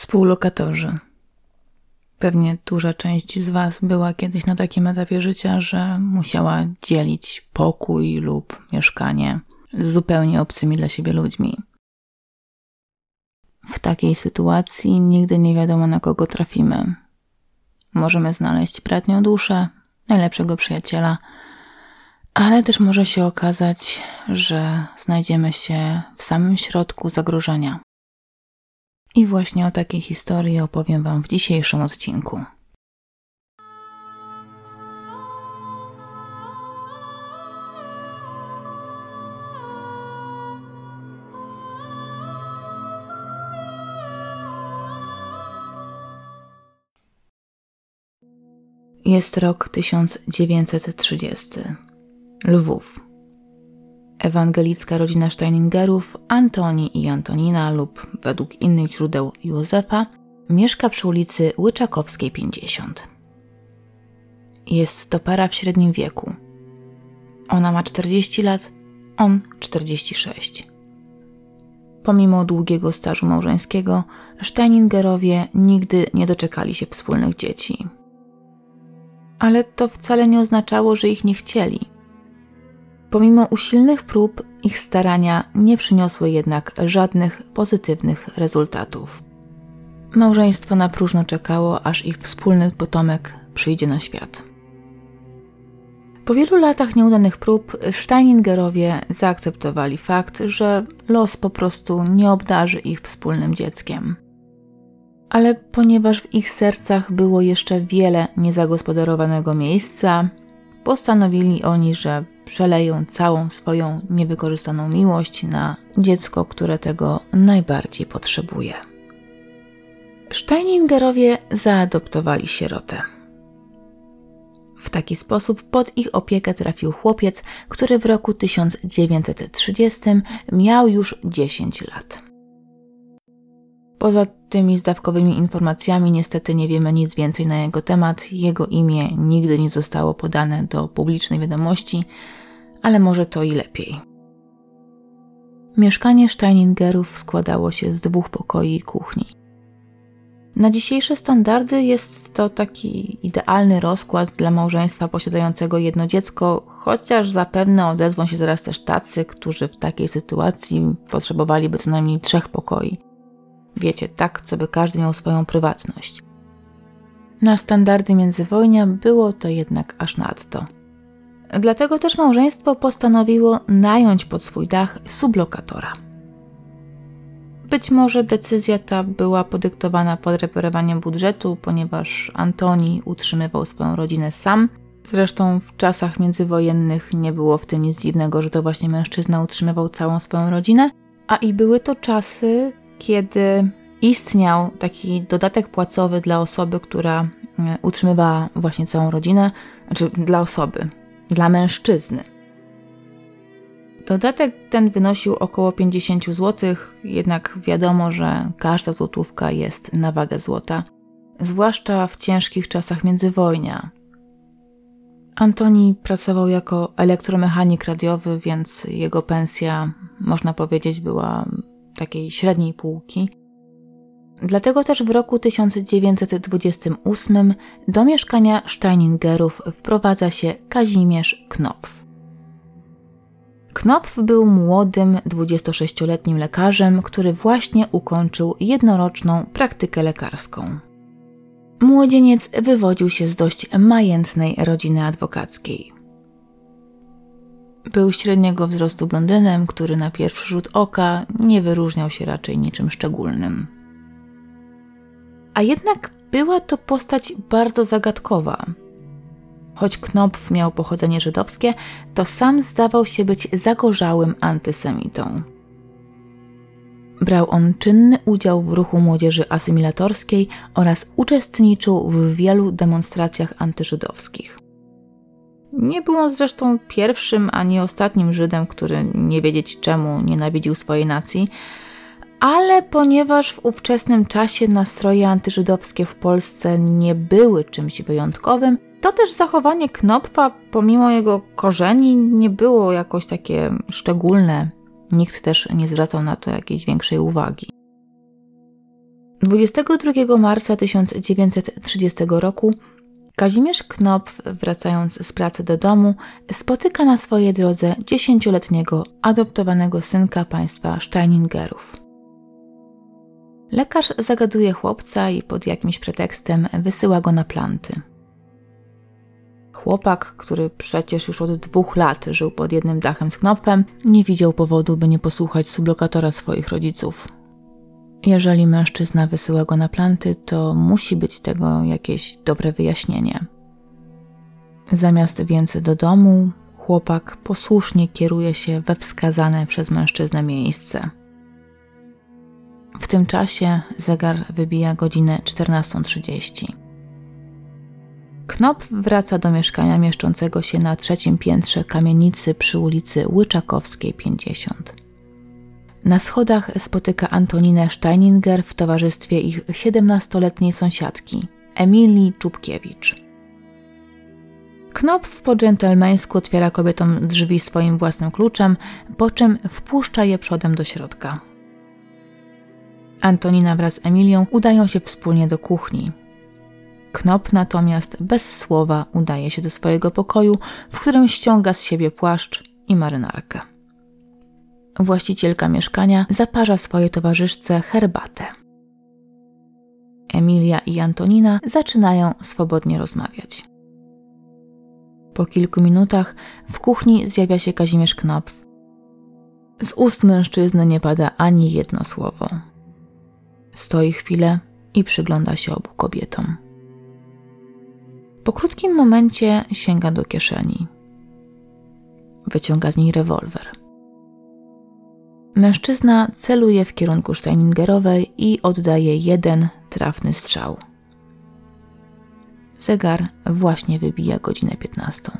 Współlokatorzy. Pewnie duża część z Was była kiedyś na takim etapie życia, że musiała dzielić pokój lub mieszkanie z zupełnie obcymi dla siebie ludźmi. W takiej sytuacji nigdy nie wiadomo, na kogo trafimy. Możemy znaleźć bratnią duszę, najlepszego przyjaciela, ale też może się okazać, że znajdziemy się w samym środku zagrożenia. I właśnie o takiej historii opowiem Wam w dzisiejszym odcinku. Jest rok 1930. Lwów. Ewangelicka rodzina Steiningerów, Antoni i Antonina lub według innych źródeł Józefa, mieszka przy ulicy Łyczakowskiej 50. Jest to para w średnim wieku. Ona ma 40 lat, on 46. Pomimo długiego stażu małżeńskiego, Steiningerowie nigdy nie doczekali się wspólnych dzieci. Ale to wcale nie oznaczało, że ich nie chcieli – Pomimo usilnych prób, ich starania nie przyniosły jednak żadnych pozytywnych rezultatów. Małżeństwo na próżno czekało, aż ich wspólny potomek przyjdzie na świat. Po wielu latach nieudanych prób Steiningerowie zaakceptowali fakt, że los po prostu nie obdarzy ich wspólnym dzieckiem. Ale ponieważ w ich sercach było jeszcze wiele niezagospodarowanego miejsca, postanowili oni, że przeleją całą swoją niewykorzystaną miłość na dziecko, które tego najbardziej potrzebuje. Steiningerowie zaadoptowali sierotę. W taki sposób pod ich opiekę trafił chłopiec, który w roku 1930 miał już 10 lat. Poza tymi zdawkowymi informacjami niestety nie wiemy nic więcej na jego temat. Jego imię nigdy nie zostało podane do publicznej wiadomości, ale może to i lepiej. Mieszkanie Steiningerów składało się z dwóch pokoi i kuchni. Na dzisiejsze standardy jest to taki idealny rozkład dla małżeństwa posiadającego jedno dziecko, chociaż zapewne odezwą się zaraz też tacy, którzy w takiej sytuacji potrzebowaliby co najmniej trzech pokoi. Wiecie, tak, co by każdy miał swoją prywatność. Na standardy międzywojnia było to jednak aż nadto. Dlatego też małżeństwo postanowiło nająć pod swój dach sublokatora. Być może decyzja ta była podyktowana podreperowaniem budżetu, ponieważ Antoni utrzymywał swoją rodzinę sam. Zresztą w czasach międzywojennych nie było w tym nic dziwnego, że to właśnie mężczyzna utrzymywał całą swoją rodzinę, a i były to czasy, kiedy istniał taki dodatek płacowy dla osoby, która e, utrzymywała właśnie całą rodzinę, znaczy dla osoby, dla mężczyzny. Dodatek ten wynosił około 50 zł, jednak wiadomo, że każda złotówka jest na wagę złota, zwłaszcza w ciężkich czasach międzywojnia. Antoni pracował jako elektromechanik radiowy, więc jego pensja, można powiedzieć, była takiej średniej półki. Dlatego też w roku 1928 do mieszkania Steiningerów wprowadza się Kazimierz Knopf. Knopf był młodym, 26-letnim lekarzem, który właśnie ukończył jednoroczną praktykę lekarską. Młodzieniec wywodził się z dość majętnej rodziny adwokackiej. Był średniego wzrostu blondynem, który na pierwszy rzut oka nie wyróżniał się raczej niczym szczególnym. A jednak była to postać bardzo zagadkowa. Choć Knopf miał pochodzenie żydowskie, to sam zdawał się być zagorzałym antysemitą. Brał on czynny udział w ruchu młodzieży asymilatorskiej oraz uczestniczył w wielu demonstracjach antyżydowskich. Nie był on zresztą pierwszym ani ostatnim Żydem, który nie wiedzieć czemu nienawidził swojej nacji, ale ponieważ w ówczesnym czasie nastroje antyżydowskie w Polsce nie były czymś wyjątkowym, to też zachowanie Knopfa, pomimo jego korzeni, nie było jakoś takie szczególne. Nikt też nie zwracał na to jakiejś większej uwagi. 22 marca 1930 roku Kazimierz Knopf, wracając z pracy do domu, spotyka na swojej drodze dziesięcioletniego adoptowanego synka państwa Steiningerów. Lekarz zagaduje chłopca i pod jakimś pretekstem wysyła go na planty. Chłopak, który przecież już od dwóch lat żył pod jednym dachem z Knopfem, nie widział powodu, by nie posłuchać sublokatora swoich rodziców. Jeżeli mężczyzna wysyła go na planty, to musi być tego jakieś dobre wyjaśnienie. Zamiast więc do domu, chłopak posłusznie kieruje się we wskazane przez mężczyznę miejsce. W tym czasie zegar wybija godzinę 14.30. Knop wraca do mieszkania mieszczącego się na trzecim piętrze kamienicy przy ulicy Łyczakowskiej 50. Na schodach spotyka Antoninę Steininger w towarzystwie ich 17-letniej sąsiadki, Emilii Czubkiewicz. Knopf po dżentelmeńsku otwiera kobietom drzwi swoim własnym kluczem, po czym wpuszcza je przodem do środka. Antonina wraz z Emilią udają się wspólnie do kuchni. Knop natomiast bez słowa udaje się do swojego pokoju, w którym ściąga z siebie płaszcz i marynarkę. Właścicielka mieszkania zaparza swojej towarzyszce herbatę. Emilia i Antonina zaczynają swobodnie rozmawiać. Po kilku minutach w kuchni zjawia się Kazimierz Knopf. Z ust mężczyzny nie pada ani jedno słowo. Stoi chwilę i przygląda się obu kobietom. Po krótkim momencie sięga do kieszeni. Wyciąga z niej rewolwer. Mężczyzna celuje w kierunku Steiningerowej i oddaje jeden trafny strzał. Zegar właśnie wybija godzinę 15.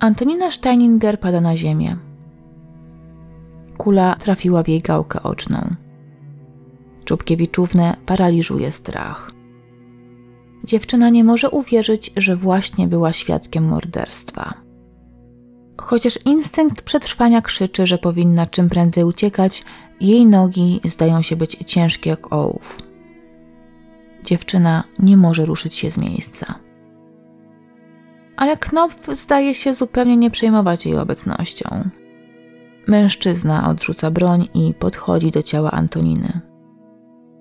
Antonina Steininger pada na ziemię. Kula trafiła w jej gałkę oczną. Czubkiewiczównę paraliżuje strach. Dziewczyna nie może uwierzyć, że właśnie była świadkiem morderstwa. Chociaż instynkt przetrwania krzyczy, że powinna czym prędzej uciekać, jej nogi zdają się być ciężkie jak ołów. Dziewczyna nie może ruszyć się z miejsca. Ale Knopf zdaje się zupełnie nie przejmować jej obecnością. Mężczyzna odrzuca broń i podchodzi do ciała Antoniny.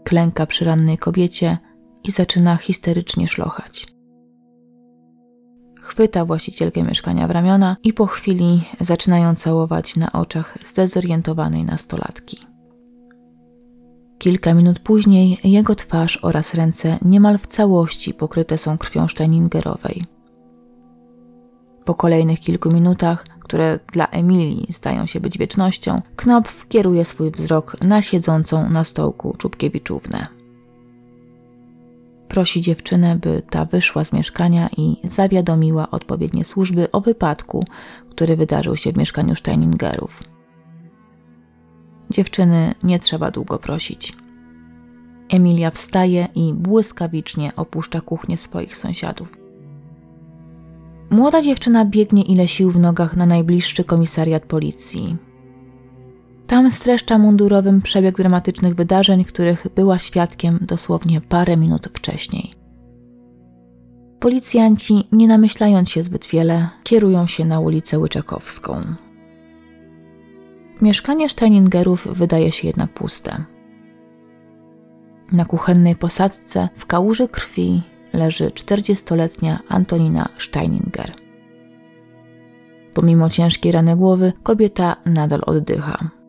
Klęka przy rannej kobiecie i zaczyna histerycznie szlochać. Chwyta właścicielkę mieszkania w ramiona i po chwili zaczynają całować na oczach zdezorientowanej nastolatki. Kilka minut później jego twarz oraz ręce niemal w całości pokryte są krwią Steiningerowej. Po kolejnych kilku minutach, które dla Emilii zdają się być wiecznością, Knopf kieruje swój wzrok na siedzącą na stołku Czubkiewiczównę. Prosi dziewczynę, by ta wyszła z mieszkania i zawiadomiła odpowiednie służby o wypadku, który wydarzył się w mieszkaniu Steiningerów. Dziewczyny nie trzeba długo prosić. Emilia wstaje i błyskawicznie opuszcza kuchnię swoich sąsiadów. Młoda dziewczyna biegnie ile sił w nogach na najbliższy komisariat policji. Tam streszcza mundurowym przebieg dramatycznych wydarzeń, których była świadkiem dosłownie parę minut wcześniej. Policjanci, nie namyślając się zbyt wiele, kierują się na ulicę Łyczakowską. Mieszkanie Steiningerów wydaje się jednak puste. Na kuchennej posadzce w kałuży krwi leży 40-letnia Antonina Steininger. Pomimo ciężkiej rany głowy, kobieta nadal oddycha.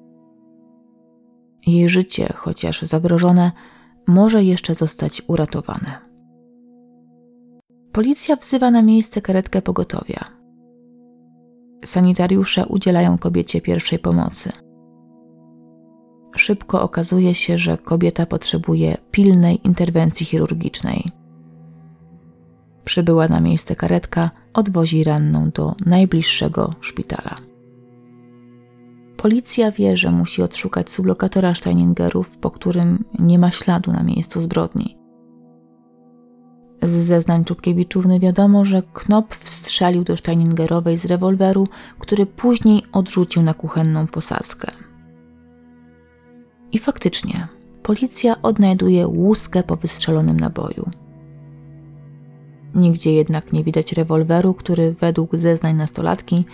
Jej życie, chociaż zagrożone, może jeszcze zostać uratowane. Policja wzywa na miejsce karetkę pogotowia. Sanitariusze udzielają kobiecie pierwszej pomocy. Szybko okazuje się, że kobieta potrzebuje pilnej interwencji chirurgicznej. Przybyła na miejsce karetka odwozi ranną do najbliższego szpitala. Policja wie, że musi odszukać sublokatora Steiningerów, po którym nie ma śladu na miejscu zbrodni. Z zeznań Czubkiewiczówny wiadomo, że Knopf strzelił do Steiningerowej z rewolweru, który później odrzucił na kuchenną posadzkę. I faktycznie, policja odnajduje łuskę po wystrzelonym naboju. Nigdzie jednak nie widać rewolweru, który według zeznań nastolatki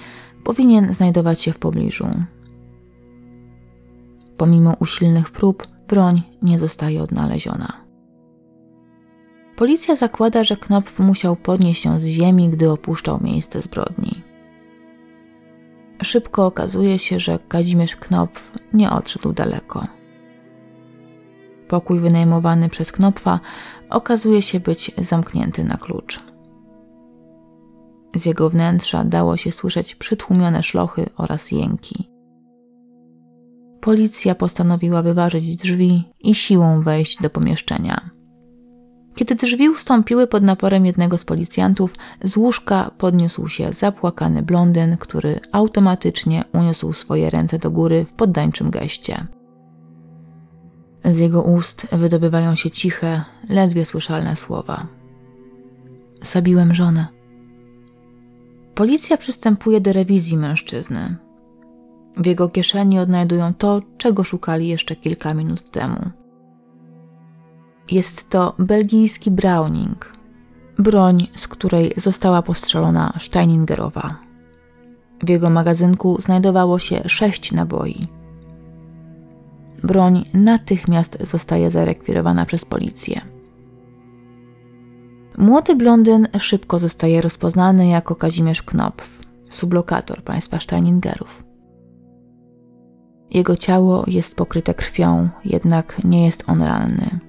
powinien znajdować się w pobliżu. Pomimo usilnych prób, broń nie zostaje odnaleziona. Policja zakłada, że Knopf musiał podnieść ją z ziemi, gdy opuszczał miejsce zbrodni. Szybko okazuje się, że Kazimierz Knopf nie odszedł daleko. Pokój wynajmowany przez Knopfa okazuje się być zamknięty na klucz. Z jego wnętrza dało się słyszeć przytłumione szlochy oraz jęki. Policja postanowiła wyważyć drzwi i siłą wejść do pomieszczenia. Kiedy drzwi ustąpiły pod naporem jednego z policjantów, z łóżka podniósł się zapłakany blondyn, który automatycznie uniósł swoje ręce do góry w poddańczym geście. Z jego ust wydobywają się ciche, ledwie słyszalne słowa. Zabiłem żonę. Policja przystępuje do rewizji mężczyzny. W jego kieszeni odnajdują to, czego szukali jeszcze kilka minut temu. Jest to belgijski Browning, broń, z której została postrzelona Steiningerowa. W jego magazynku znajdowało się sześć naboi. Broń natychmiast zostaje zarekwirowana przez policję. Młody blondyn szybko zostaje rozpoznany jako Kazimierz Knopf, sublokator państwa Steiningerów. Jego ciało jest pokryte krwią, jednak nie jest on ranny.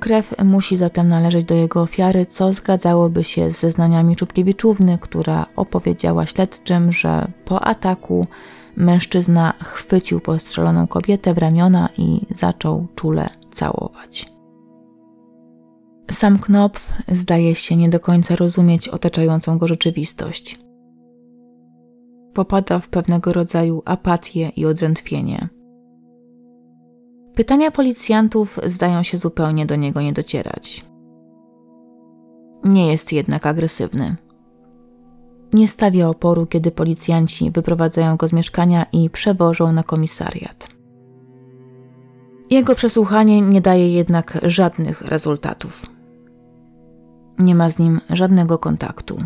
Krew musi zatem należeć do jego ofiary, co zgadzałoby się z zeznaniami Czubkiewiczówny, która opowiedziała śledczym, że po ataku mężczyzna chwycił postrzeloną kobietę w ramiona i zaczął czule całować. Sam Knopf zdaje się nie do końca rozumieć otaczającą go rzeczywistość. Popada w pewnego rodzaju apatię i odrętwienie. Pytania policjantów zdają się zupełnie do niego nie docierać. Nie jest jednak agresywny. Nie stawia oporu, kiedy policjanci wyprowadzają go z mieszkania i przewożą na komisariat. Jego przesłuchanie nie daje jednak żadnych rezultatów. Nie ma z nim żadnego kontaktu.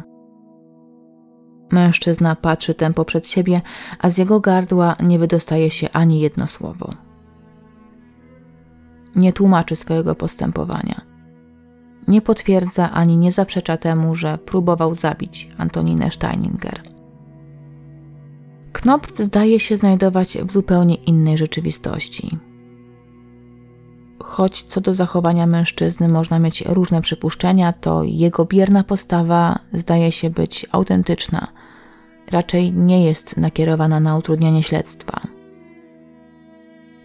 Mężczyzna patrzy tempo przed siebie, a z jego gardła nie wydostaje się ani jedno słowo nie tłumaczy swojego postępowania. Nie potwierdza ani nie zaprzecza temu, że próbował zabić Antoninę Steininger. Knopf zdaje się znajdować w zupełnie innej rzeczywistości. Choć co do zachowania mężczyzny można mieć różne przypuszczenia, to jego bierna postawa zdaje się być autentyczna. Raczej nie jest nakierowana na utrudnianie śledztwa.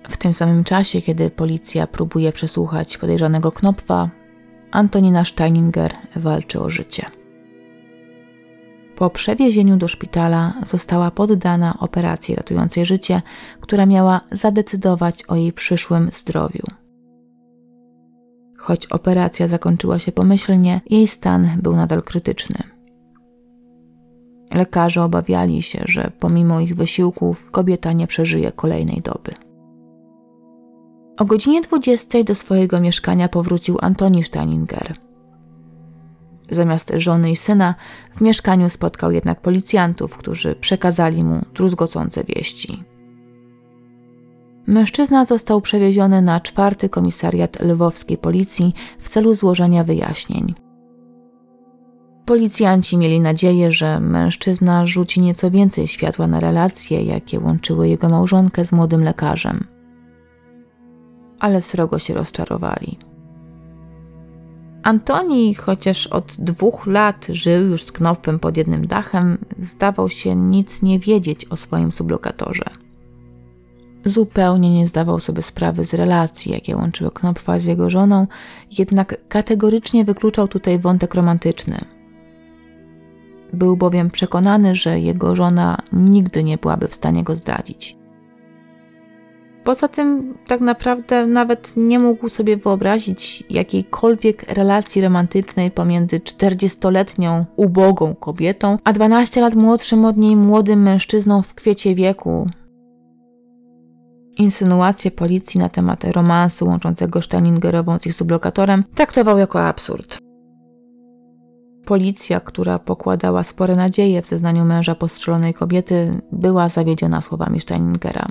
W tym samym czasie, kiedy policja próbuje przesłuchać podejrzanego Knopfa, Antonina Steininger walczy o życie. Po przewiezieniu do szpitala została poddana operacji ratującej życie, która miała zadecydować o jej przyszłym zdrowiu. Choć operacja zakończyła się pomyślnie, jej stan był nadal krytyczny. Lekarze obawiali się, że pomimo ich wysiłków kobieta nie przeżyje kolejnej doby. O godzinie 20 do swojego mieszkania powrócił Antoni Steininger. Zamiast żony i syna w mieszkaniu spotkał jednak policjantów, którzy przekazali mu druzgocące wieści. Mężczyzna został przewieziony na czwarty komisariat lwowskiej policji w celu złożenia wyjaśnień. Policjanci mieli nadzieję, że mężczyzna rzuci nieco więcej światła na relacje, jakie łączyły jego małżonkę z młodym lekarzem ale srogo się rozczarowali. Antoni, chociaż od dwóch lat żył już z Knopfem pod jednym dachem, zdawał się nic nie wiedzieć o swoim sublokatorze. Zupełnie nie zdawał sobie sprawy z relacji, jakie łączyły Knopfa z jego żoną, jednak kategorycznie wykluczał tutaj wątek romantyczny. Był bowiem przekonany, że jego żona nigdy nie byłaby w stanie go zdradzić. Poza tym, tak naprawdę nawet nie mógł sobie wyobrazić jakiejkolwiek relacji romantycznej pomiędzy 40-letnią, ubogą kobietą, a 12 lat młodszym od niej młodym mężczyzną w kwiecie wieku. Insynuacje policji na temat romansu łączącego Steiningerową z ich sublokatorem traktował jako absurd. Policja, która pokładała spore nadzieje w zeznaniu męża postrzelonej kobiety, była zawiedziona słowami Steiningera.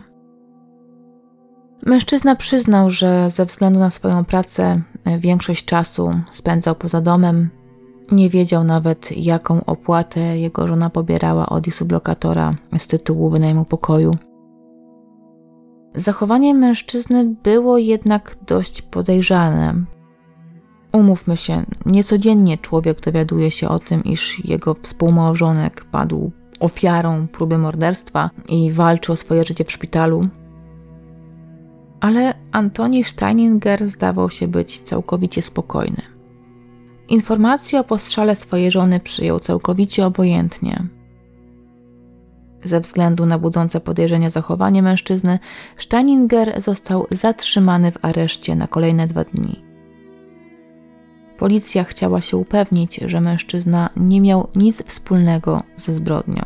Mężczyzna przyznał, że ze względu na swoją pracę większość czasu spędzał poza domem. Nie wiedział nawet, jaką opłatę jego żona pobierała od ich sublokatora z tytułu wynajmu pokoju. Zachowanie mężczyzny było jednak dość podejrzane. Umówmy się, niecodziennie człowiek dowiaduje się o tym, iż jego współmałżonek padł ofiarą próby morderstwa i walczy o swoje życie w szpitalu. Ale Antoni Steininger zdawał się być całkowicie spokojny. Informację o postrzale swojej żony przyjął całkowicie obojętnie. Ze względu na budzące podejrzenia zachowanie mężczyzny, Steininger został zatrzymany w areszcie na kolejne dwa dni. Policja chciała się upewnić, że mężczyzna nie miał nic wspólnego ze zbrodnią.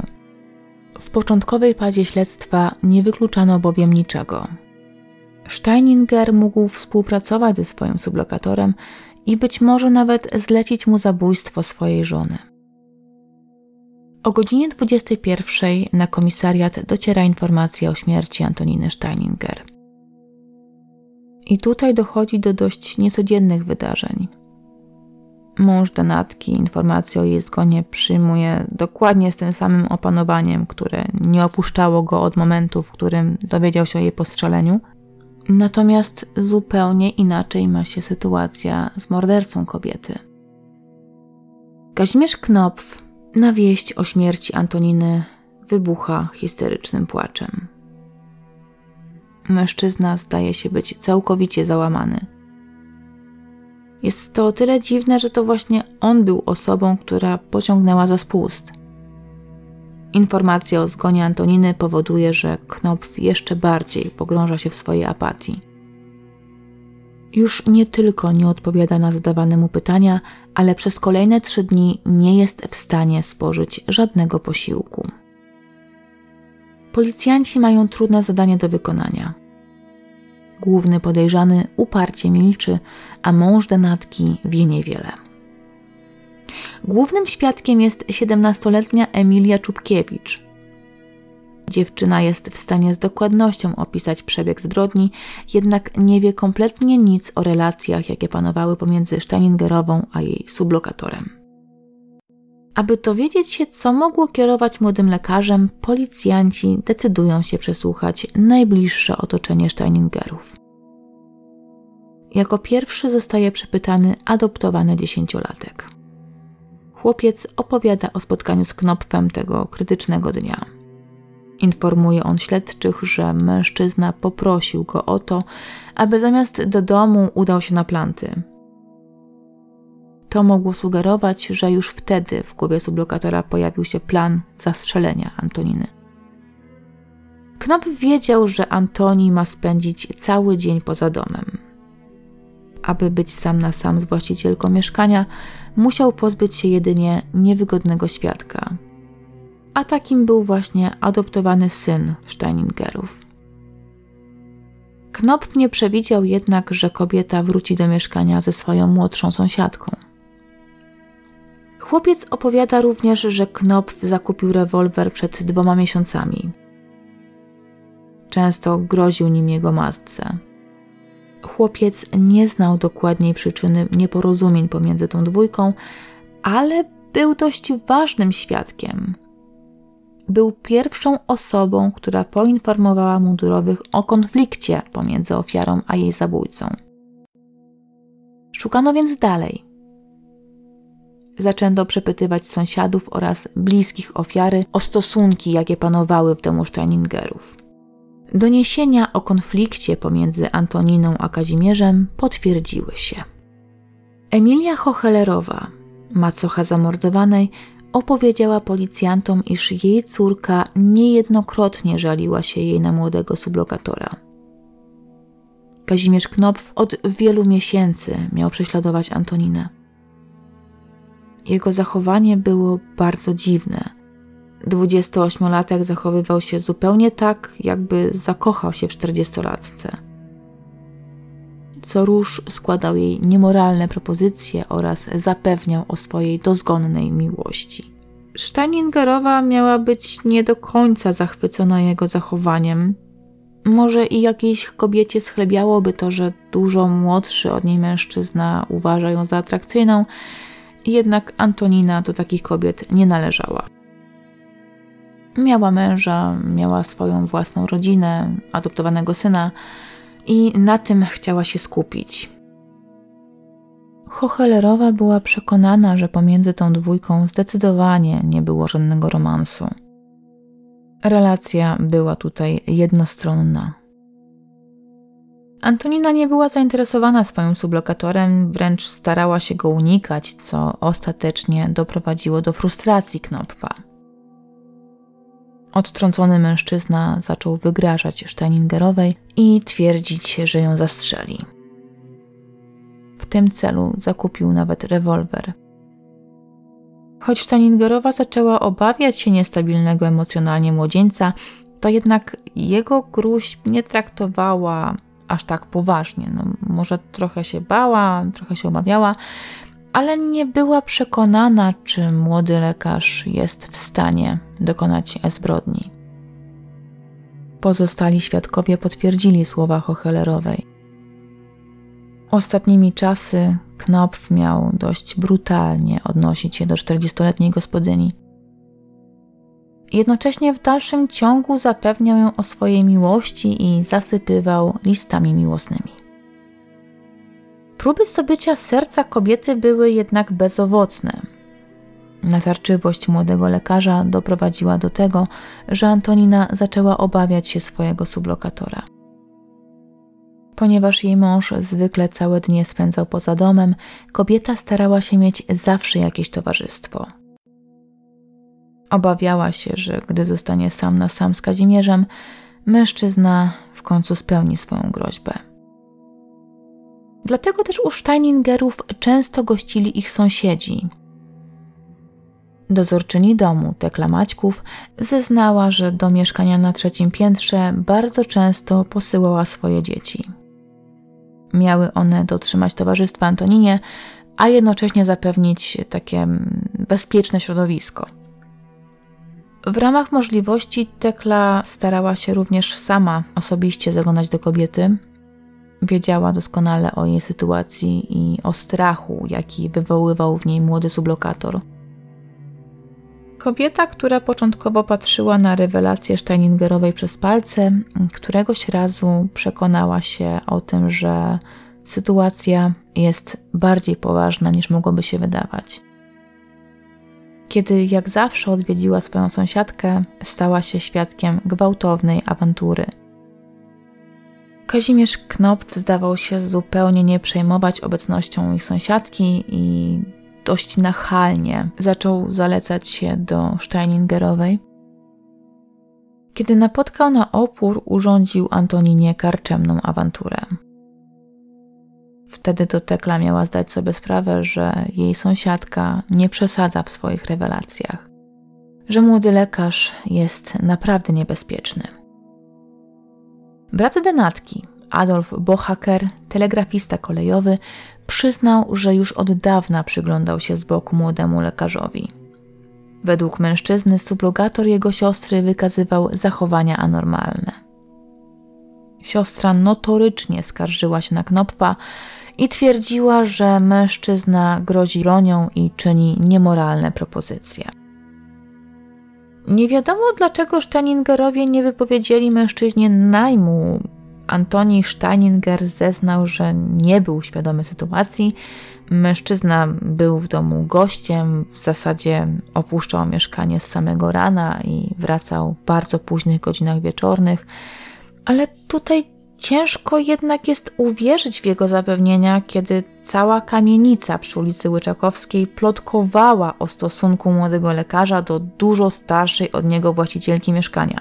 W początkowej fazie śledztwa nie wykluczano bowiem niczego. Steininger mógł współpracować ze swoim sublokatorem i być może nawet zlecić mu zabójstwo swojej żony. O godzinie 21 na komisariat dociera informacja o śmierci Antoniny Steininger. I tutaj dochodzi do dość niecodziennych wydarzeń. Mąż Danatki informację o jej zgonie przyjmuje dokładnie z tym samym opanowaniem, które nie opuszczało go od momentu, w którym dowiedział się o jej postrzeleniu. Natomiast zupełnie inaczej ma się sytuacja z mordercą kobiety. Kazimierz Knopf na wieść o śmierci Antoniny wybucha histerycznym płaczem. Mężczyzna zdaje się być całkowicie załamany. Jest to o tyle dziwne, że to właśnie on był osobą, która pociągnęła za spust. Informacja o zgonie Antoniny powoduje, że Knopf jeszcze bardziej pogrąża się w swojej apatii. Już nie tylko nie odpowiada na zadawane mu pytania, ale przez kolejne trzy dni nie jest w stanie spożyć żadnego posiłku. Policjanci mają trudne zadanie do wykonania. Główny podejrzany uparcie milczy, a mąż denatki wie niewiele. Głównym świadkiem jest 17-letnia Emilia Czubkiewicz. Dziewczyna jest w stanie z dokładnością opisać przebieg zbrodni, jednak nie wie kompletnie nic o relacjach, jakie panowały pomiędzy Steiningerową a jej sublokatorem. Aby dowiedzieć się, co mogło kierować młodym lekarzem, policjanci decydują się przesłuchać najbliższe otoczenie Steiningerów. Jako pierwszy zostaje przepytany adoptowany dziesięciolatek. Chłopiec opowiada o spotkaniu z Knopfem tego krytycznego dnia. Informuje on śledczych, że mężczyzna poprosił go o to, aby zamiast do domu udał się na planty. To mogło sugerować, że już wtedy w głowie sublokatora pojawił się plan zastrzelenia Antoniny. Knop wiedział, że Antoni ma spędzić cały dzień poza domem. Aby być sam na sam z właścicielką mieszkania, musiał pozbyć się jedynie niewygodnego świadka, a takim był właśnie adoptowany syn Steiningerów. Knopf nie przewidział jednak, że kobieta wróci do mieszkania ze swoją młodszą sąsiadką. Chłopiec opowiada również, że Knopf zakupił rewolwer przed dwoma miesiącami. Często groził nim jego matce. Chłopiec nie znał dokładniej przyczyny nieporozumień pomiędzy tą dwójką, ale był dość ważnym świadkiem – był pierwszą osobą, która poinformowała mundurowych o konflikcie pomiędzy ofiarą a jej zabójcą. Szukano więc dalej. Zaczęto przepytywać sąsiadów oraz bliskich ofiary o stosunki, jakie panowały w domu Steiningerów. Doniesienia o konflikcie pomiędzy Antoniną a Kazimierzem potwierdziły się. Emilia Hochelerowa, macocha zamordowanej, opowiedziała policjantom, iż jej córka niejednokrotnie żaliła się jej na młodego sublokatora. Kazimierz Knopf od wielu miesięcy miał prześladować Antoninę. Jego zachowanie było bardzo dziwne. 28-latek zachowywał się zupełnie tak, jakby zakochał się w 40-latce. Co róż składał jej niemoralne propozycje oraz zapewniał o swojej dozgonnej miłości. Steiningerowa miała być nie do końca zachwycona jego zachowaniem. Może i jakiejś kobiecie schlebiałoby to, że dużo młodszy od niej mężczyzna uważa ją za atrakcyjną, jednak Antonina do takich kobiet nie należała. Miała męża, miała swoją własną rodzinę, adoptowanego syna i na tym chciała się skupić. Hochelerowa była przekonana, że pomiędzy tą dwójką zdecydowanie nie było żadnego romansu. Relacja była tutaj jednostronna. Antonina nie była zainteresowana swoim sublokatorem, wręcz starała się go unikać, co ostatecznie doprowadziło do frustracji Knopfa. Odtrącony mężczyzna zaczął wygrażać Steiningerowej i twierdzić, że ją zastrzeli. W tym celu zakupił nawet rewolwer. Choć Steiningerowa zaczęła obawiać się niestabilnego emocjonalnie młodzieńca, to jednak jego gruźb nie traktowała aż tak poważnie. No, może trochę się bała, trochę się obawiała, ale nie była przekonana, czy młody lekarz jest w stanie dokonać zbrodni. Pozostali świadkowie potwierdzili słowa Hochelerowej. Ostatnimi czasy Knopf miał dość brutalnie odnosić się do 40-letniej gospodyni. Jednocześnie w dalszym ciągu zapewniał ją o swojej miłości i zasypywał listami miłosnymi. Próby zdobycia serca kobiety były jednak bezowocne. Natarczywość młodego lekarza doprowadziła do tego, że Antonina zaczęła obawiać się swojego sublokatora. Ponieważ jej mąż zwykle całe dnie spędzał poza domem, kobieta starała się mieć zawsze jakieś towarzystwo. Obawiała się, że gdy zostanie sam na sam z Kazimierzem, mężczyzna w końcu spełni swoją groźbę. Dlatego też u Steiningerów często gościli ich sąsiedzi. Dozorczyni domu, Tekla Maćków, zeznała, że do mieszkania na trzecim piętrze bardzo często posyłała swoje dzieci. Miały one dotrzymać towarzystwa Antoninie, a jednocześnie zapewnić takie bezpieczne środowisko. W ramach możliwości Tekla starała się również sama osobiście zaglądać do kobiety. Wiedziała doskonale o jej sytuacji i o strachu, jaki wywoływał w niej młody sublokator. Kobieta, która początkowo patrzyła na rewelację Steiningerowej przez palce, któregoś razu przekonała się o tym, że sytuacja jest bardziej poważna niż mogłoby się wydawać. Kiedy jak zawsze odwiedziła swoją sąsiadkę, stała się świadkiem gwałtownej awantury. Kazimierz Knopf zdawał się zupełnie nie przejmować obecnością ich sąsiadki i dość nachalnie zaczął zalecać się do Steiningerowej. Kiedy napotkał na opór, urządził Antoninie karczemną awanturę. Wtedy to Tekla miała zdać sobie sprawę, że jej sąsiadka nie przesadza w swoich rewelacjach, że młody lekarz jest naprawdę niebezpieczny. Brat Denatki, Adolf Bohaker, telegrafista kolejowy, przyznał, że już od dawna przyglądał się z boku młodemu lekarzowi. Według mężczyzny sublogator jego siostry wykazywał zachowania anormalne. Siostra notorycznie skarżyła się na Knopfa i twierdziła, że mężczyzna grozi ronią i czyni niemoralne propozycje. Nie wiadomo, dlaczego Steiningerowie nie wypowiedzieli mężczyźnie najmu. Antoni Steininger zeznał, że nie był świadomy sytuacji. Mężczyzna był w domu gościem, w zasadzie opuszczał mieszkanie z samego rana i wracał w bardzo późnych godzinach wieczornych. Ale tutaj Ciężko jednak jest uwierzyć w jego zapewnienia, kiedy cała kamienica przy ulicy Łyczakowskiej plotkowała o stosunku młodego lekarza do dużo starszej od niego właścicielki mieszkania.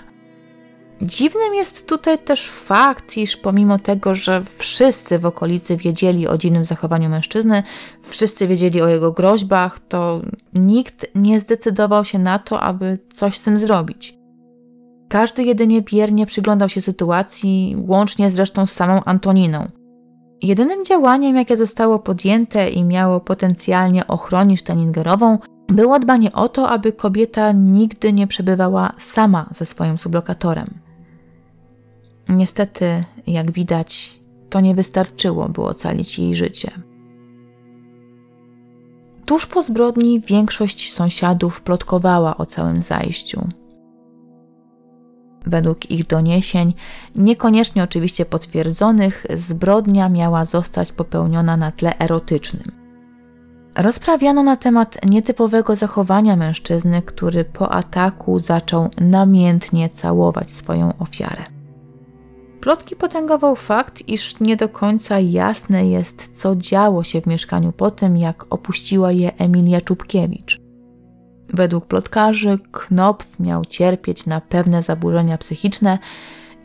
Dziwnym jest tutaj też fakt, iż pomimo tego, że wszyscy w okolicy wiedzieli o dziwnym zachowaniu mężczyzny, wszyscy wiedzieli o jego groźbach, to nikt nie zdecydował się na to, aby coś z tym zrobić. Każdy jedynie biernie przyglądał się sytuacji, łącznie zresztą z samą Antoniną. Jedynym działaniem, jakie zostało podjęte i miało potencjalnie ochronić Staningerową, było dbanie o to, aby kobieta nigdy nie przebywała sama ze swoim sublokatorem. Niestety, jak widać, to nie wystarczyło, by ocalić jej życie. Tuż po zbrodni większość sąsiadów plotkowała o całym zajściu. Według ich doniesień, niekoniecznie oczywiście potwierdzonych, zbrodnia miała zostać popełniona na tle erotycznym. Rozprawiano na temat nietypowego zachowania mężczyzny, który po ataku zaczął namiętnie całować swoją ofiarę. Plotki potęgował fakt, iż nie do końca jasne jest, co działo się w mieszkaniu po tym, jak opuściła je Emilia Czubkiewicz. Według plotkarzy Knopf miał cierpieć na pewne zaburzenia psychiczne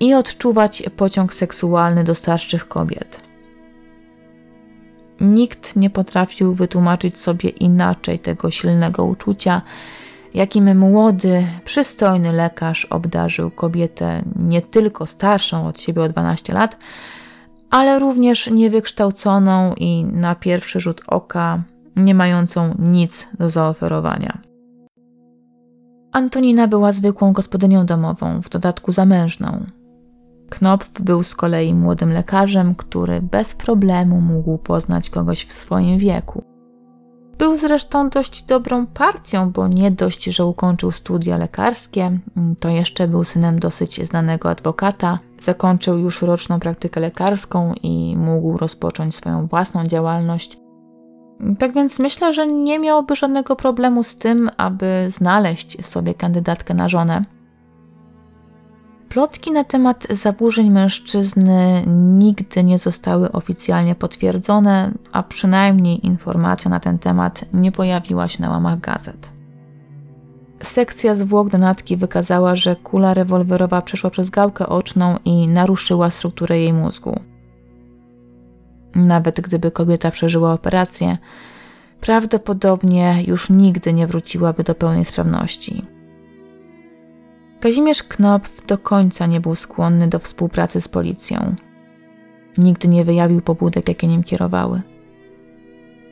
i odczuwać pociąg seksualny do starszych kobiet. Nikt nie potrafił wytłumaczyć sobie inaczej tego silnego uczucia, jakim młody, przystojny lekarz obdarzył kobietę nie tylko starszą od siebie o 12 lat, ale również niewykształconą i na pierwszy rzut oka nie mającą nic do zaoferowania. Antonina była zwykłą gospodynią domową, w dodatku zamężną. Knopf był z kolei młodym lekarzem, który bez problemu mógł poznać kogoś w swoim wieku. Był zresztą dość dobrą partią, bo nie dość, że ukończył studia lekarskie, to jeszcze był synem dosyć znanego adwokata, zakończył już roczną praktykę lekarską i mógł rozpocząć swoją własną działalność. Tak więc myślę, że nie miałby żadnego problemu z tym, aby znaleźć sobie kandydatkę na żonę. Plotki na temat zaburzeń mężczyzny nigdy nie zostały oficjalnie potwierdzone, a przynajmniej informacja na ten temat nie pojawiła się na łamach gazet. Sekcja zwłok donatki wykazała, że kula rewolwerowa przeszła przez gałkę oczną i naruszyła strukturę jej mózgu. Nawet gdyby kobieta przeżyła operację, prawdopodobnie już nigdy nie wróciłaby do pełnej sprawności. Kazimierz Knopf do końca nie był skłonny do współpracy z policją. Nigdy nie wyjawił pobudek, jakie nim kierowały.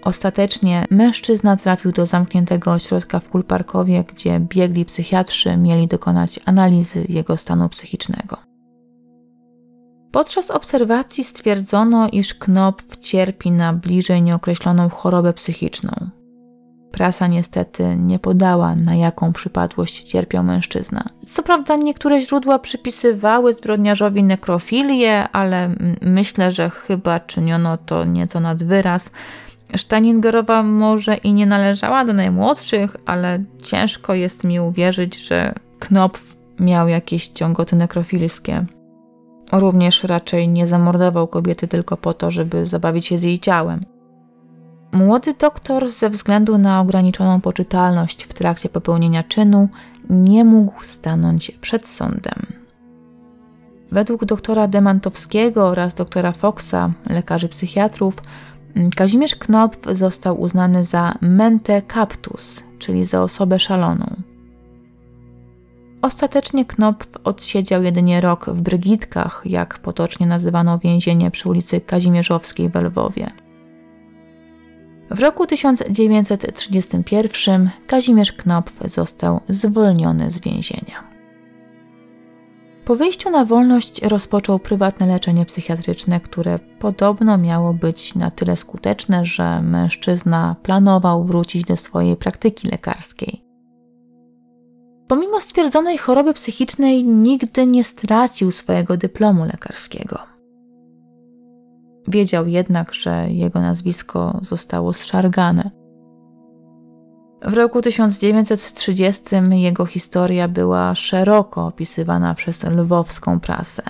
Ostatecznie mężczyzna trafił do zamkniętego ośrodka w Kulparkowie, gdzie biegli psychiatrzy mieli dokonać analizy jego stanu psychicznego. Podczas obserwacji stwierdzono, iż Knopf cierpi na bliżej nieokreśloną chorobę psychiczną. Prasa niestety nie podała, na jaką przypadłość cierpiał mężczyzna. Co prawda, niektóre źródła przypisywały zbrodniarzowi nekrofilię, ale myślę, że chyba czyniono to nieco nad wyraz. Steiningerowa może i nie należała do najmłodszych, ale ciężko jest mi uwierzyć, że Knopf miał jakieś ciągoty nekrofilskie. Również raczej nie zamordował kobiety tylko po to, żeby zabawić się z jej ciałem. Młody doktor, ze względu na ograniczoną poczytalność w trakcie popełnienia czynu, nie mógł stanąć przed sądem. Według doktora Demantowskiego oraz doktora Foxa, lekarzy psychiatrów, Kazimierz Knopf został uznany za mente captus, czyli za osobę szaloną. Ostatecznie Knopf odsiedział jedynie rok w Brygitkach, jak potocznie nazywano więzienie przy ulicy Kazimierzowskiej w Lwowie. W roku 1931 Kazimierz Knopf został zwolniony z więzienia. Po wyjściu na wolność rozpoczął prywatne leczenie psychiatryczne, które podobno miało być na tyle skuteczne, że mężczyzna planował wrócić do swojej praktyki lekarskiej. Pomimo stwierdzonej choroby psychicznej, nigdy nie stracił swojego dyplomu lekarskiego. Wiedział jednak, że jego nazwisko zostało zszargane. W roku 1930 jego historia była szeroko opisywana przez lwowską prasę.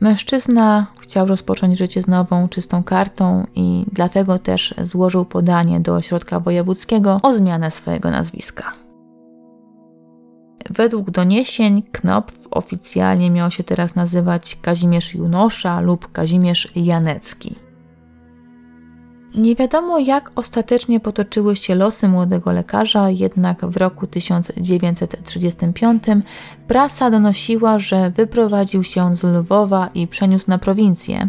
Mężczyzna chciał rozpocząć życie z nową, czystą kartą i dlatego też złożył podanie do ośrodka wojewódzkiego o zmianę swojego nazwiska. Według doniesień Knopf oficjalnie miał się teraz nazywać Kazimierz Junosza lub Kazimierz Janecki. Nie wiadomo, jak ostatecznie potoczyły się losy młodego lekarza, jednak w roku 1935 prasa donosiła, że wyprowadził się z Lwowa i przeniósł na prowincję.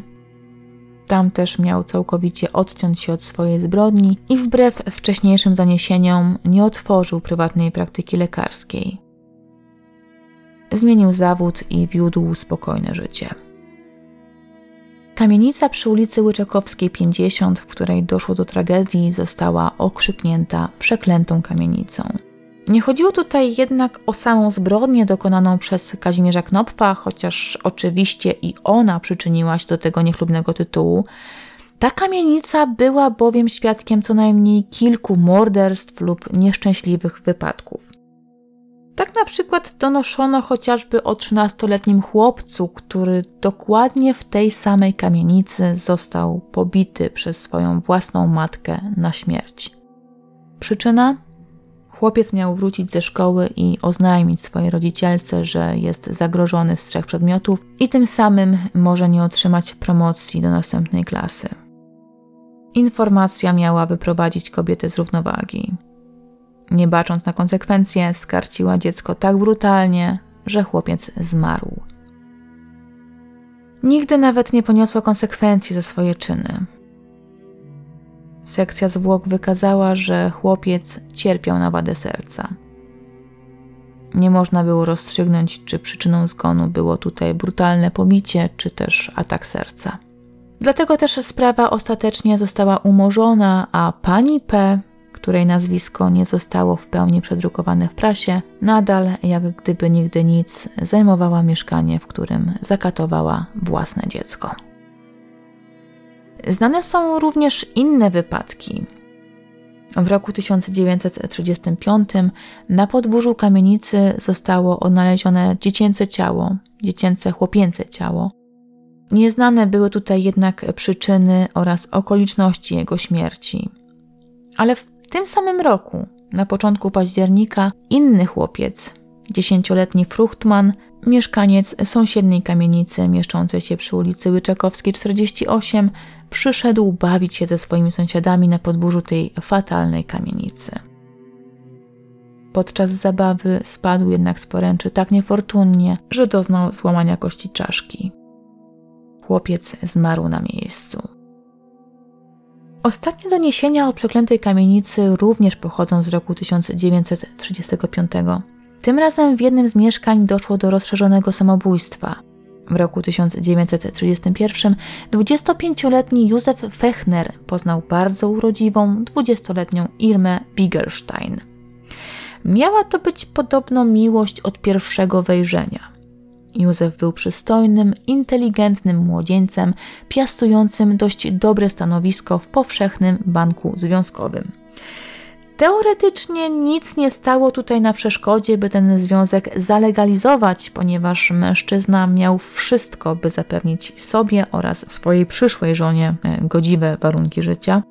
Tam też miał całkowicie odciąć się od swojej zbrodni i wbrew wcześniejszym doniesieniom nie otworzył prywatnej praktyki lekarskiej. Zmienił zawód i wiódł spokojne życie. Kamienica przy ulicy Łyczakowskiej 50, w której doszło do tragedii, została okrzyknięta przeklętą kamienicą. Nie chodziło tutaj jednak o samą zbrodnię dokonaną przez Kazimierza Knopfa, chociaż oczywiście i ona przyczyniła się do tego niechlubnego tytułu. Ta kamienica była bowiem świadkiem co najmniej kilku morderstw lub nieszczęśliwych wypadków. Tak na przykład donoszono chociażby o 13-letnim chłopcu, który dokładnie w tej samej kamienicy został pobity przez swoją własną matkę na śmierć. Przyczyna? Chłopiec miał wrócić ze szkoły i oznajmić swojej rodzicielce, że jest zagrożony z trzech przedmiotów i tym samym może nie otrzymać promocji do następnej klasy. Informacja miała wyprowadzić kobietę z równowagi. Nie bacząc na konsekwencje, skarciła dziecko tak brutalnie, że chłopiec zmarł. Nigdy nawet nie poniosła konsekwencji za swoje czyny. Sekcja zwłok wykazała, że chłopiec cierpiał na wadę serca. Nie można było rozstrzygnąć, czy przyczyną zgonu było tutaj brutalne pobicie, czy też atak serca. Dlatego też sprawa ostatecznie została umorzona, a pani P której nazwisko nie zostało w pełni przedrukowane w prasie, nadal, jak gdyby nigdy nic, zajmowała mieszkanie, w którym zakatowała własne dziecko. Znane są również inne wypadki. W roku 1935 na podwórzu kamienicy zostało odnalezione dziecięce ciało, dziecięce chłopięce ciało. Nieznane były tutaj jednak przyczyny oraz okoliczności jego śmierci. Ale w w tym samym roku, na początku października, inny chłopiec, dziesięcioletni Fruchtman, mieszkaniec sąsiedniej kamienicy mieszczącej się przy ulicy Łyczakowskiej 48, przyszedł bawić się ze swoimi sąsiadami na podwórzu tej fatalnej kamienicy. Podczas zabawy spadł jednak z poręczy tak niefortunnie, że doznał złamania kości czaszki. Chłopiec zmarł na miejscu. Ostatnie doniesienia o przeklętej kamienicy również pochodzą z roku 1935. Tym razem w jednym z mieszkań doszło do rozszerzonego samobójstwa. W roku 1931 25-letni Józef Fechner poznał bardzo urodziwą 20-letnią Irmę Bigelstein. Miała to być podobno miłość od pierwszego wejrzenia. Józef był przystojnym, inteligentnym młodzieńcem, piastującym dość dobre stanowisko w powszechnym banku związkowym. Teoretycznie nic nie stało tutaj na przeszkodzie, by ten związek zalegalizować, ponieważ mężczyzna miał wszystko, by zapewnić sobie oraz swojej przyszłej żonie e, godziwe warunki życia.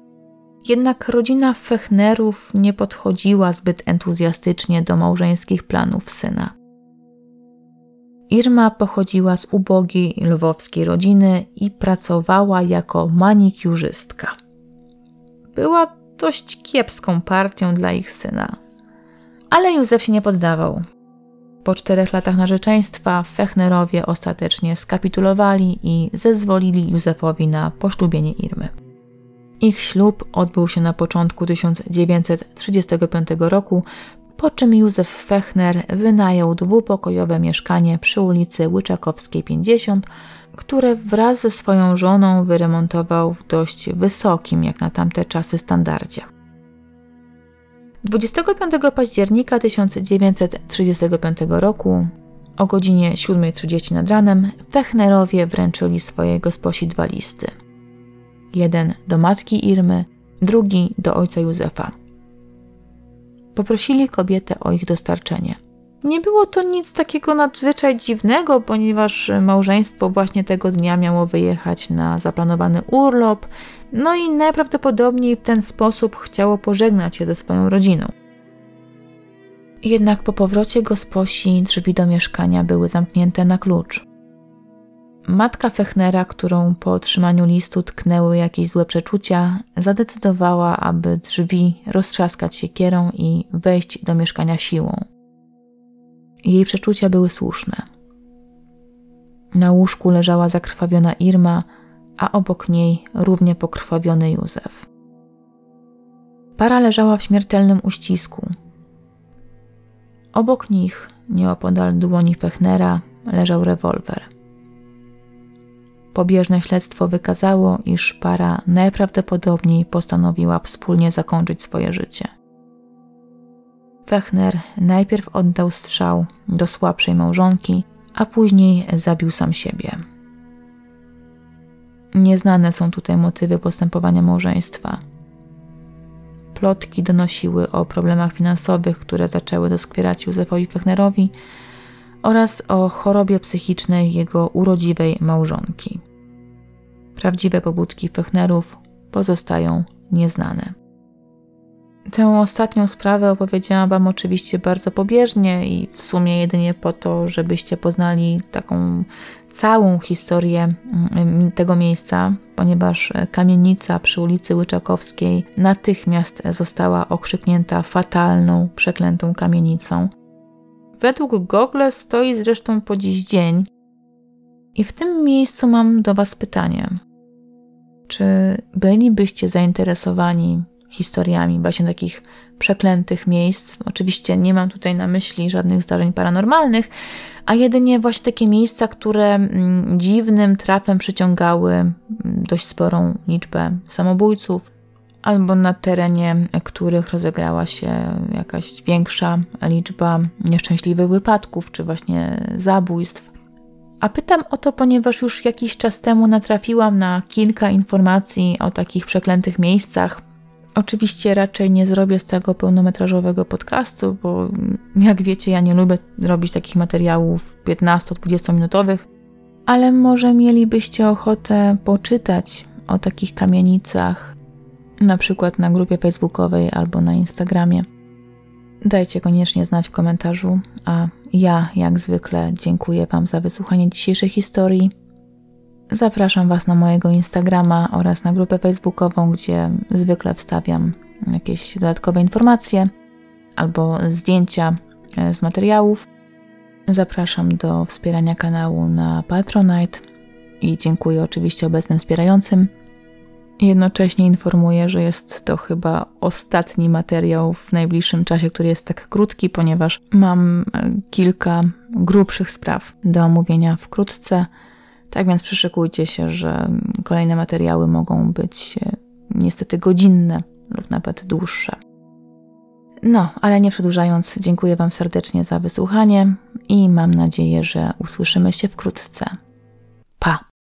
Jednak rodzina Fechnerów nie podchodziła zbyt entuzjastycznie do małżeńskich planów syna. Irma pochodziła z ubogiej lwowskiej rodziny i pracowała jako manikiurzystka. Była dość kiepską partią dla ich syna. Ale Józef się nie poddawał. Po czterech latach narzeczeństwa Fechnerowie ostatecznie skapitulowali i zezwolili Józefowi na poślubienie Irmy. Ich ślub odbył się na początku 1935 roku po czym Józef Fechner wynajął dwupokojowe mieszkanie przy ulicy Łyczakowskiej 50, które wraz ze swoją żoną wyremontował w dość wysokim, jak na tamte czasy, standardzie. 25 października 1935 roku o godzinie 7.30 nad ranem Fechnerowie wręczyli swojej gosposi dwa listy. Jeden do matki Irmy, drugi do ojca Józefa. Poprosili kobietę o ich dostarczenie. Nie było to nic takiego nadzwyczaj dziwnego, ponieważ małżeństwo właśnie tego dnia miało wyjechać na zaplanowany urlop, no i najprawdopodobniej w ten sposób chciało pożegnać się ze swoją rodziną. Jednak po powrocie gosposi drzwi do mieszkania były zamknięte na klucz. Matka Fechnera, którą po otrzymaniu listu tknęły jakieś złe przeczucia, zadecydowała, aby drzwi roztrzaskać siekierą i wejść do mieszkania siłą. Jej przeczucia były słuszne. Na łóżku leżała zakrwawiona Irma, a obok niej równie pokrwawiony Józef. Para leżała w śmiertelnym uścisku. Obok nich, nieopodal dłoni Fechnera, leżał rewolwer. Pobieżne śledztwo wykazało, iż para najprawdopodobniej postanowiła wspólnie zakończyć swoje życie. Fechner najpierw oddał strzał do słabszej małżonki, a później zabił sam siebie. Nieznane są tutaj motywy postępowania małżeństwa. Plotki donosiły o problemach finansowych, które zaczęły doskwierać Józefowi Fechnerowi oraz o chorobie psychicznej jego urodziwej małżonki. Prawdziwe pobudki Fechnerów pozostają nieznane. Tę ostatnią sprawę opowiedziałam Wam oczywiście bardzo pobieżnie i w sumie jedynie po to, żebyście poznali taką całą historię mm, tego miejsca, ponieważ kamienica przy ulicy Łyczakowskiej natychmiast została okrzyknięta fatalną, przeklętą kamienicą. Według Google stoi zresztą po dziś dzień. I w tym miejscu mam do Was pytanie. Czy bylibyście zainteresowani historiami właśnie takich przeklętych miejsc. Oczywiście nie mam tutaj na myśli żadnych zdarzeń paranormalnych, a jedynie właśnie takie miejsca, które mm, dziwnym trafem przyciągały mm, dość sporą liczbę samobójców, albo na terenie których rozegrała się jakaś większa liczba nieszczęśliwych wypadków, czy właśnie zabójstw. A pytam o to, ponieważ już jakiś czas temu natrafiłam na kilka informacji o takich przeklętych miejscach, Oczywiście raczej nie zrobię z tego pełnometrażowego podcastu, bo jak wiecie, ja nie lubię robić takich materiałów 15-20 minutowych, ale może mielibyście ochotę poczytać o takich kamienicach, na przykład na grupie facebookowej albo na Instagramie. Dajcie koniecznie znać w komentarzu, a ja, jak zwykle, dziękuję Wam za wysłuchanie dzisiejszej historii Zapraszam Was na mojego Instagrama oraz na grupę facebookową, gdzie zwykle wstawiam jakieś dodatkowe informacje albo zdjęcia e, z materiałów. Zapraszam do wspierania kanału na Patronite i dziękuję oczywiście obecnym wspierającym. Jednocześnie informuję, że jest to chyba ostatni materiał w najbliższym czasie, który jest tak krótki, ponieważ mam e, kilka grubszych spraw do omówienia wkrótce. Tak więc przyszykujcie się, że kolejne materiały mogą być e, niestety godzinne lub nawet dłuższe. No, ale nie przedłużając, dziękuję Wam serdecznie za wysłuchanie i mam nadzieję, że usłyszymy się wkrótce. Pa!